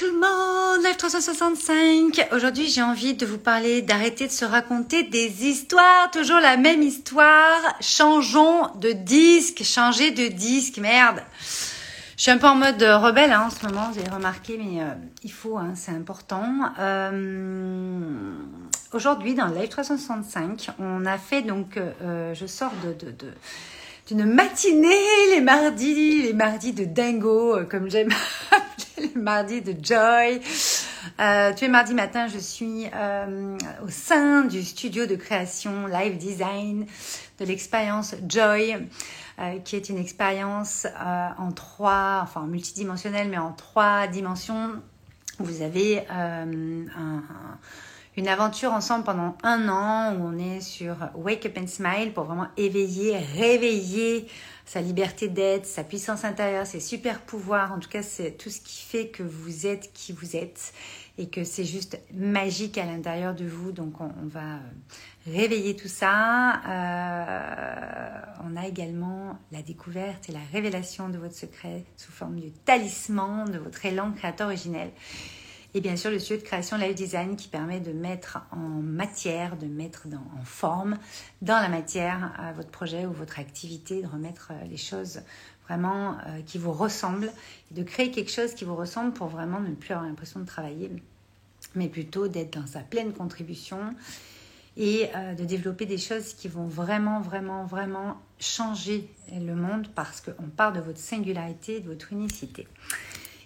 tout le monde, Live 365. Aujourd'hui, j'ai envie de vous parler d'arrêter de se raconter des histoires, toujours la même histoire. Changeons de disque, changer de disque, merde. Je suis un peu en mode rebelle hein, en ce moment, vous avez remarqué, mais euh, il faut, hein, c'est important. Euh, Aujourd'hui, dans Live 365, on a fait donc, euh, je sors de, de, de d'une matinée les mardis, les mardis de dingo, euh, comme j'aime appeler les mardis de joy. Euh, tous les mardis matin, je suis euh, au sein du studio de création live design de l'expérience Joy, euh, qui est une expérience en trois, enfin multidimensionnelle, mais en trois dimensions. Vous avez un une aventure ensemble pendant un an où on est sur Wake Up and Smile pour vraiment éveiller, réveiller sa liberté d'être, sa puissance intérieure, ses super pouvoirs. En tout cas, c'est tout ce qui fait que vous êtes qui vous êtes et que c'est juste magique à l'intérieur de vous. Donc, on, va réveiller tout ça. Euh, on a également la découverte et la révélation de votre secret sous forme du talisman de votre élan créateur originel. Et bien sûr, le studio de création Live Design qui permet de mettre en matière, de mettre en forme, dans la matière, euh, votre projet ou votre activité, de remettre euh, les choses vraiment euh, qui vous ressemblent, de créer quelque chose qui vous ressemble pour vraiment ne plus avoir l'impression de travailler, mais plutôt d'être dans sa pleine contribution et de développer des choses qui vont vraiment, vraiment, vraiment changer le monde parce qu'on part de votre singularité, de votre unicité.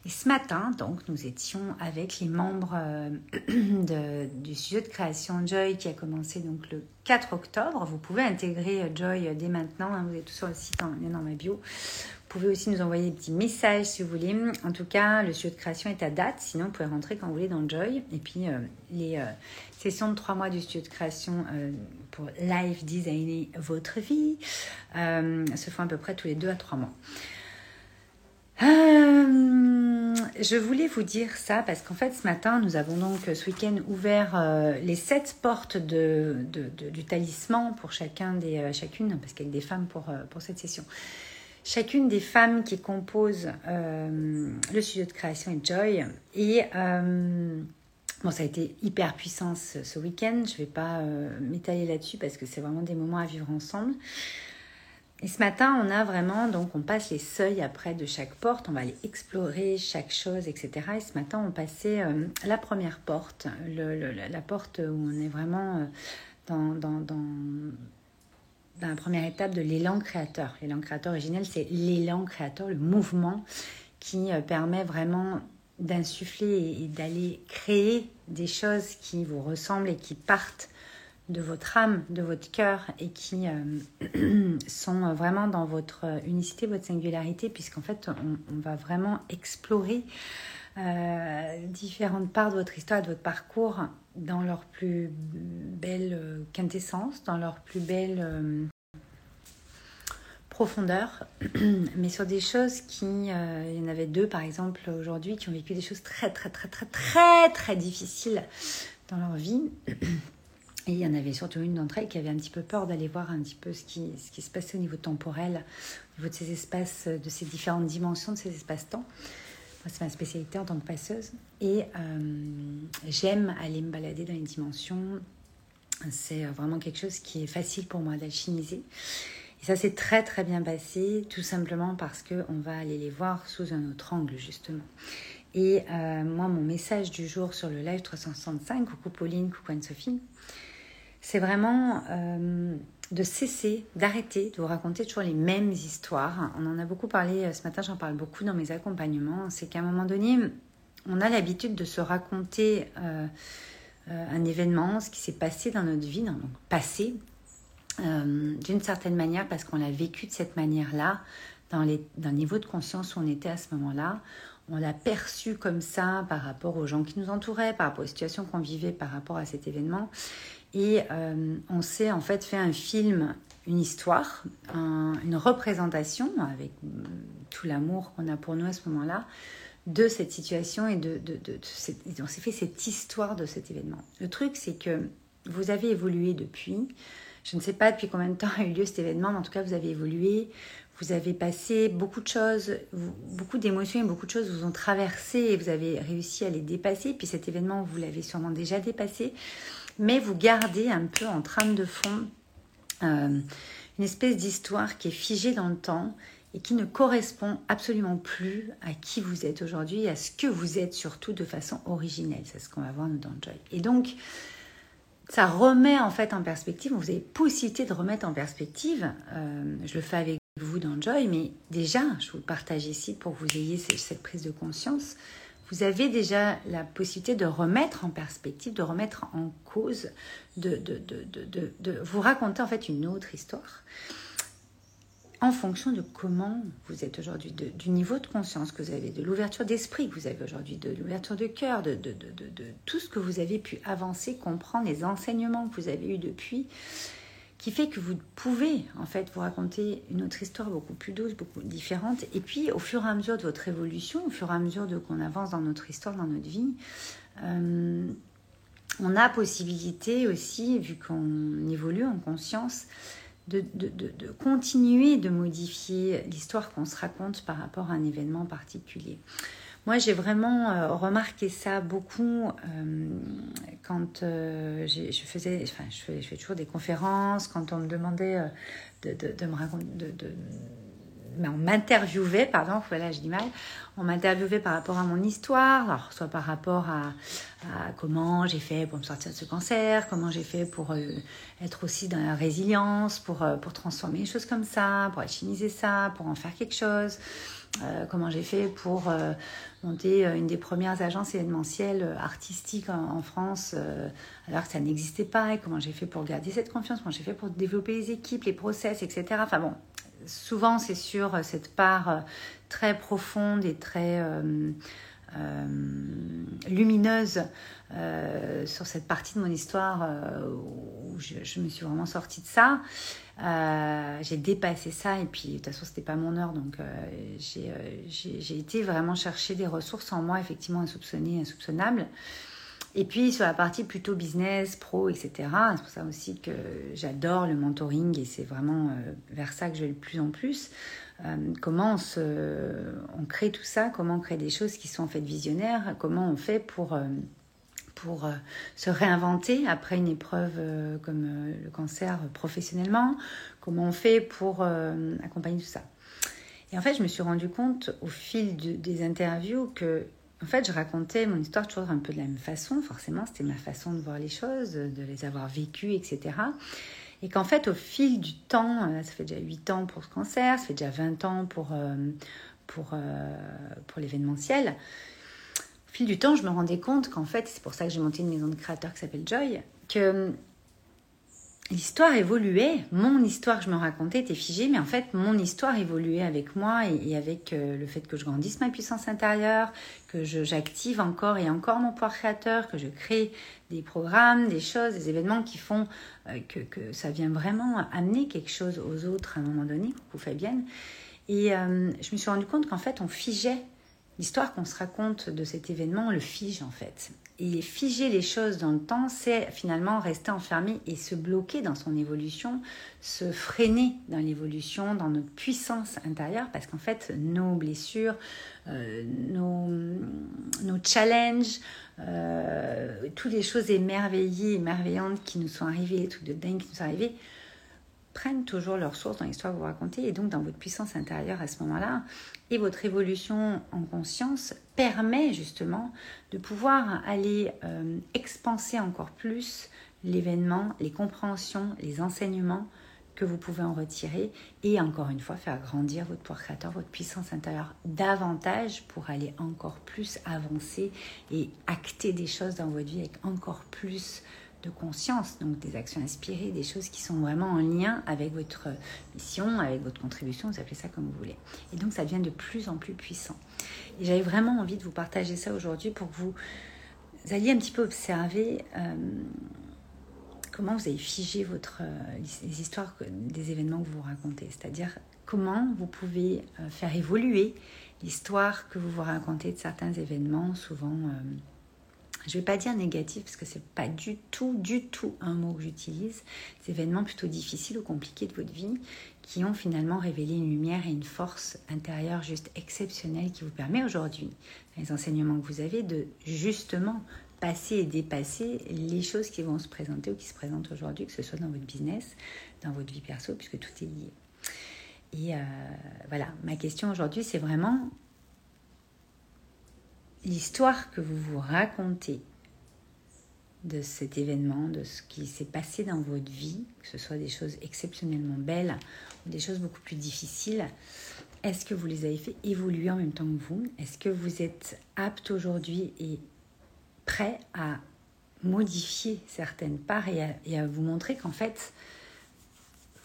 Et ce matin, donc, nous étions avec les membres euh, du studio de création Joy qui a commencé donc le 4 octobre. Vous pouvez intégrer euh, Joy dès maintenant. Hein, vous êtes tout sur le site en lien dans ma bio. Vous pouvez aussi nous envoyer des petits messages si vous voulez. En tout cas, le studio de création est à date. Sinon, vous pouvez rentrer quand vous voulez dans Joy. Et puis, euh, les euh, sessions de trois mois du studio de création euh, pour live designer votre vie se font à peu près tous les deux à trois mois. Euh, je voulais vous dire ça parce qu'en fait ce matin nous avons donc ce week-end ouvert euh, les sept portes du talisman pour chacun des, euh, chacune, parce qu'il y a des femmes pour, euh, pour cette session. Chacune des femmes qui composent euh, le studio de création et Joy. Et bon, ça a été hyper puissant ce, ce week-end. Je ne vais pas m'étaler là-dessus parce que c'est vraiment des moments à vivre ensemble. Et ce matin, on a vraiment, donc on passe les seuils après de chaque porte, on va aller explorer chaque chose, etc. Et ce matin, on passait euh, la première porte, la porte où on est vraiment euh, dans, dans, la première étape de l'élan créateur. L'élan créateur originel, c'est l'élan créateur, le mouvement qui euh, permet vraiment d'insuffler et d'aller créer des choses qui vous ressemblent et qui partent de votre âme, de votre cœur et qui euh, sont vraiment dans votre unicité, votre singularité, puisqu'en fait, on, va vraiment explorer euh, différentes parts de votre histoire, de votre parcours dans leur plus belle quintessence, dans leur plus belle euh, profondeur, mais sur des choses qui, euh, il y en avait deux par exemple aujourd'hui, qui ont vécu des choses très très très très très très difficiles dans leur vie. Et il y en avait surtout une d'entre elles qui avait un petit peu peur d'aller voir un petit peu ce qui, ce qui se passait au niveau temporel, au niveau de ces espaces, de ces différentes dimensions de ces espaces-temps. C'est ma spécialité en tant que passeuse. Et euh, j'aime aller me balader dans les dimensions. C'est vraiment quelque chose qui est facile pour moi d'alchimiser. Et ça s'est très très bien passé, tout simplement parce qu'on va aller les voir sous un autre angle, justement. Et euh, moi, mon message du jour sur le live 365, coucou Pauline, coucou Anne-Sophie, c'est vraiment euh, de cesser, d'arrêter de vous raconter toujours les mêmes histoires. On en a beaucoup parlé ce matin, j'en parle beaucoup dans mes accompagnements. C'est qu'à un moment donné, on a l'habitude de se raconter euh, euh, un événement, ce qui s'est passé dans notre vie, donc passé, euh, d'une certaine manière, parce qu'on l'a vécu de cette manière-là, dans, dans le niveau de conscience où on était à ce moment-là. On l'a perçu comme ça par rapport aux gens qui nous entouraient, par rapport aux situations qu'on vivait par rapport à cet événement. Et euh, on s'est en fait fait un film, une histoire, un, une représentation avec tout l'amour qu'on a pour nous à ce moment-là de cette situation et de, on s'est fait cette histoire de cet événement. Le truc, c'est que vous avez évolué depuis. Je ne sais pas depuis combien de temps a eu lieu cet événement, mais en tout cas, vous avez évolué. Vous avez passé beaucoup de choses, beaucoup d'émotions et beaucoup de choses vous ont traversé et vous avez réussi à les dépasser. Puis cet événement, vous l'avez sûrement déjà dépassé. Mais vous gardez un peu en trame de fond euh, une espèce d'histoire qui est figée dans le temps et qui ne correspond absolument plus à qui vous êtes aujourd'hui à ce que vous êtes surtout de façon originelle. C'est ce qu'on va voir dans Joy. Et donc, ça remet en fait en perspective, vous avez possibilité de remettre en perspective, euh, je le fais avec vous dans Joy, mais déjà, je vous le partage ici pour que vous ayez cette prise de conscience, vous avez déjà la possibilité de remettre en perspective, de remettre en cause, de, de, de, de vous raconter en fait une autre histoire en fonction de comment vous êtes aujourd'hui, du niveau de conscience que vous avez, de l'ouverture d'esprit que vous avez aujourd'hui, de l'ouverture de cœur, de, de, tout ce que vous avez pu avancer, comprendre, les enseignements que vous avez eus depuis, qui fait que vous pouvez en fait vous raconter une autre histoire beaucoup plus douce, beaucoup différente. Et puis au fur et à mesure de votre évolution, au fur et à mesure de qu'on avance dans notre histoire, dans notre vie, euh, on a possibilité aussi, vu qu'on évolue en conscience, de, continuer de modifier l'histoire qu'on se raconte par rapport à un événement particulier. Moi, j'ai vraiment euh, remarqué ça beaucoup euh, quand euh, je faisais, enfin, je fais, je toujours des conférences, quand on me demandait de, me raconter, de, ben, on m'interviewait, pardon, voilà, je dis mal, on m'interviewait par rapport à mon histoire, alors soit par rapport à, comment j'ai fait pour me sortir de ce cancer, comment j'ai fait pour euh, être aussi dans la résilience, pour, euh, pour transformer les choses comme ça, pour alchimiser ça, pour en faire quelque chose, euh, comment j'ai fait pour monter une des premières agences événementielles artistiques en, France alors que ça n'existait pas, et comment j'ai fait pour garder cette confiance, comment j'ai fait pour développer les équipes, les process, etc. Enfin bon, souvent c'est sur cette part très profonde et très euh, euh, lumineuse euh, sur cette partie de mon histoire où je, me suis vraiment sortie de ça. j'ai dépassé ça et puis de toute façon c'était pas mon heure donc j'ai été vraiment chercher des ressources en moi effectivement insoupçonnées, insoupçonnables. Et puis sur la partie plutôt business, pro, etc. C'est pour ça aussi que j'adore le mentoring et c'est vraiment vers ça que je vais le plus en plus. Euh, comment on, crée tout ça, comment on crée des choses qui sont en fait visionnaires, comment on fait pour, euh, pour euh, se réinventer après une épreuve comme le cancer professionnellement, comment on fait pour accompagner tout ça. Et en fait, je me suis rendu compte au fil des interviews que en fait, je racontais mon histoire toujours un peu de la même façon. Forcément, c'était ma façon de voir les choses, de les avoir vécues, etc. Et qu'en fait, au fil du temps, euh, ça fait déjà 8 ans pour ce cancer, ça fait déjà 20 ans pour, euh, pour, euh, pour l'événementiel. Au fil du temps, je me rendais compte qu'en fait, c'est pour ça que j'ai monté une maison de créateurs qui s'appelle Joy, que l'histoire évoluait. Mon histoire que je me racontais était figée, mais en fait, mon histoire évoluait avec moi et, avec euh, le fait que je grandisse ma puissance intérieure, que j'active encore et encore mon pouvoir créateur, que je crée des programmes, des choses, des événements qui font euh, que, que, ça vient vraiment amener quelque chose aux autres à un moment donné, coucou Fabienne. Et euh, je me suis rendu compte qu'en fait, on figeait l'histoire qu'on se raconte de cet événement, on le fige en fait. Et figer les choses dans le temps, c'est finalement rester enfermé et se bloquer dans son évolution, se freiner dans l'évolution, dans notre puissance intérieure, parce qu'en fait, nos blessures, euh, nos, nos, challenges, euh, toutes les choses émerveillées, émerveillantes qui nous sont arrivées, tout de dingue qui nous sont arrivées, prennent toujours leur source dans l'histoire que vous racontez et donc dans votre puissance intérieure à ce moment-là. Et votre évolution en conscience permet justement de pouvoir aller euh, expanser encore plus l'événement, les compréhensions, les enseignements que vous pouvez en retirer et encore une fois faire grandir votre pouvoir créateur, votre puissance intérieure davantage pour aller encore plus avancer et acter des choses dans votre vie avec encore plus de conscience, donc des actions inspirées, des choses qui sont vraiment en lien avec votre mission, avec votre contribution, vous appelez ça comme vous voulez. Et donc ça devient de plus en plus puissant. Et j'avais vraiment envie de vous partager ça aujourd'hui pour que vous alliez un petit peu observer euh, comment vous avez figé votre, euh, les histoires des événements que vous racontez, c'est-à-dire comment vous pouvez euh, faire évoluer l'histoire que vous vous racontez de certains événements, souvent je ne vais pas dire négatif parce que c'est pas du tout, du tout un mot que j'utilise. Des événements plutôt difficiles ou compliqués de votre vie qui ont finalement révélé une lumière et une force intérieure juste exceptionnelle qui vous permet aujourd'hui, les enseignements que vous avez, de justement passer et dépasser les choses qui vont se présenter ou qui se présentent aujourd'hui, que ce soit dans votre business, dans votre vie perso, puisque tout est lié. Et euh, voilà, ma question aujourd'hui, c'est vraiment l'histoire que vous vous racontez de cet événement, de ce qui s'est passé dans votre vie, que ce soit des choses exceptionnellement belles ou des choses beaucoup plus difficiles, est-ce que vous les avez fait évoluer en même temps que vous? Est-ce que vous êtes apte aujourd'hui et prêt à modifier certaines parts et à, et à vous montrer qu'en fait,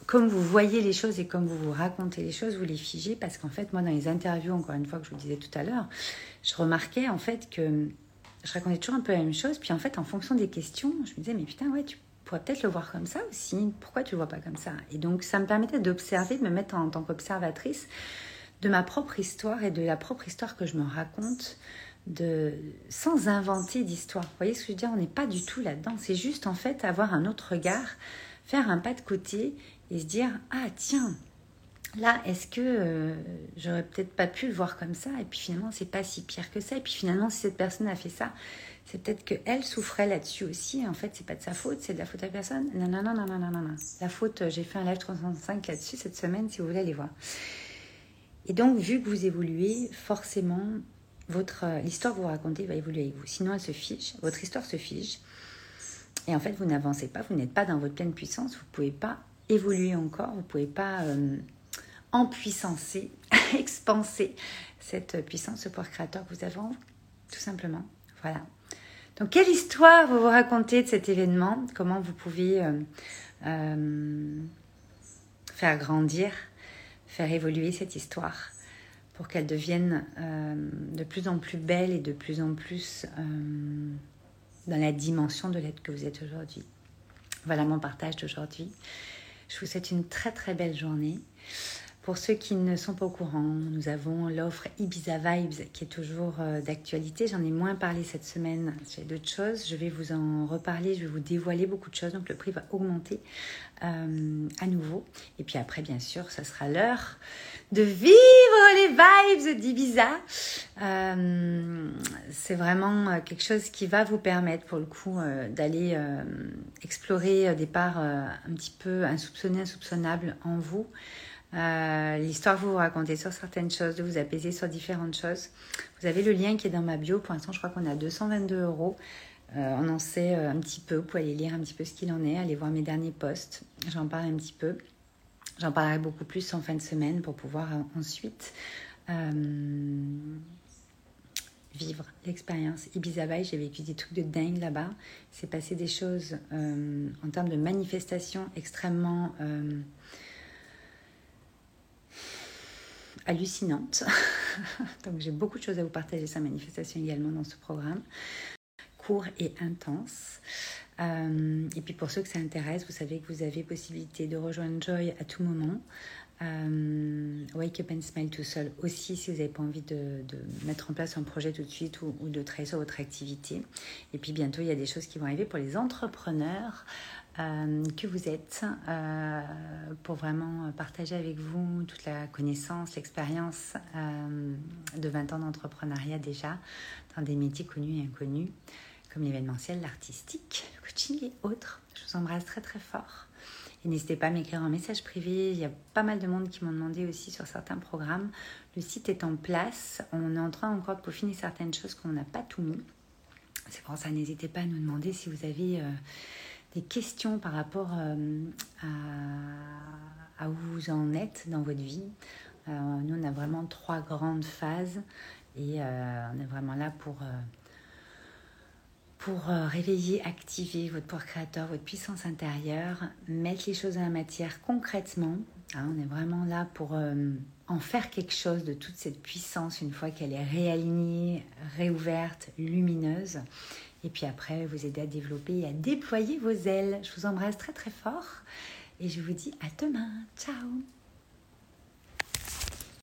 comme vous voyez les choses et comme vous vous racontez les choses, vous les figez parce qu'en fait, moi, dans les interviews, encore une fois que je vous disais tout à l'heure, je remarquais en fait que je racontais toujours un peu la même chose. Puis en fait, en fonction des questions, je me disais, mais putain, ouais, tu pourrais peut-être le voir comme ça aussi. Pourquoi tu le vois pas comme ça? Et donc, ça me permettait d'observer, de me mettre en tant qu'observatrice de ma propre histoire et de la propre histoire que je me raconte de sans inventer d'histoire. Vous voyez ce que je veux dire? On n'est pas du tout là-dedans. C'est juste en fait avoir un autre regard, faire un pas de côté et se dire ah tiens là est-ce que euh, j'aurais peut-être pas pu le voir comme ça et puis finalement c'est pas si pire que ça et puis finalement si cette personne a fait ça c'est peut-être que elle souffrait là-dessus aussi en fait c'est pas de sa faute c'est de la faute à personne. Non non non non non non non la faute j'ai fait un live 365 là-dessus cette semaine si vous voulez aller voir. Et donc vu que vous évoluez forcément votre euh, l'histoire que vous racontez va évoluer avec vous. Sinon elle se fiche votre histoire se fiche et en fait vous n'avancez pas vous n'êtes pas dans votre pleine puissance vous pouvez pas évoluer encore, vous ne pouvez pas euh, empuissancer, expanser cette puissance, ce pouvoir créateur que vous avez tout simplement. Voilà. Donc, quelle histoire vous vous racontez de cet événement? Comment vous pouvez euh, euh, faire grandir, faire évoluer cette histoire pour qu'elle devienne de plus en plus belle et de plus en plus dans la dimension de l'être que vous êtes aujourd'hui? Voilà mon partage d'aujourd'hui. Je vous souhaite une très très belle journée. Pour ceux qui ne sont pas au courant, nous avons l'offre Ibiza Vibes qui est toujours euh, d'actualité. J'en ai moins parlé cette semaine, j'ai d'autres choses. Je vais vous en reparler, je vais vous dévoiler beaucoup de choses. Donc le prix va augmenter euh, à nouveau. Et puis après, bien sûr, ça sera l'heure de vivre les vibes d'Ibiza. Euh, c'est vraiment quelque chose qui va vous permettre, pour le coup, d'aller explorer des parts un petit peu insoupçonnées, insoupçonnables en vous. Euh, l'histoire vous vous racontez sur certaines choses, de vous apaiser sur différentes choses. Vous avez le lien qui est dans ma bio. Pour l'instant, je crois qu'on a 222 euros. Euh, on en sait euh, un petit peu. Vous pouvez aller lire un petit peu ce qu'il en est, aller voir mes derniers posts. J'en parle un petit peu. J'en parlerai beaucoup plus en fin de semaine pour pouvoir ensuite vivre l'expérience Ibiza. J'ai vécu des trucs de dingue là-bas. C'est passé des choses en termes de manifestation extrêmement hallucinante. Donc j'ai beaucoup de choses à vous partager sa manifestation également dans ce programme. Court et intense. Euh, et puis pour ceux que ça intéresse, vous savez que vous avez possibilité de rejoindre Joy à tout moment. Euh, Wake Up and Smile tout seul aussi si vous n'avez pas envie de, mettre en place un projet tout de suite ou, ou de travailler sur votre activité. Et puis bientôt, il y a des choses qui vont arriver pour les entrepreneurs. Euh, que vous êtes euh, pour vraiment partager avec vous toute la connaissance, l'expérience euh, de 20 ans d'entrepreneuriat déjà dans des métiers connus et inconnus comme l'événementiel, l'artistique, le coaching et autres. Je vous embrasse très très fort. Et n'hésitez pas à m'écrire un message privé. Il y a pas mal de monde qui m'ont demandé aussi sur certains programmes. Le site est en place. On est en train encore de peaufiner certaines choses qu'on n'a pas tout mis. C'est pour ça, n'hésitez pas à nous demander si vous avez des questions par rapport euh, à, où vous en êtes dans votre vie. Euh, nous, on a vraiment trois grandes phases et euh, on est vraiment là pour, réveiller, activer votre pouvoir créateur, votre puissance intérieure, mettre les choses la matière concrètement. Hein, on est vraiment là pour en faire quelque chose de toute cette puissance une fois qu'elle est réalignée, réouverte, lumineuse et puis après, vous aider à développer et à déployer vos ailes. Je vous embrasse très très fort et je vous dis à demain. Ciao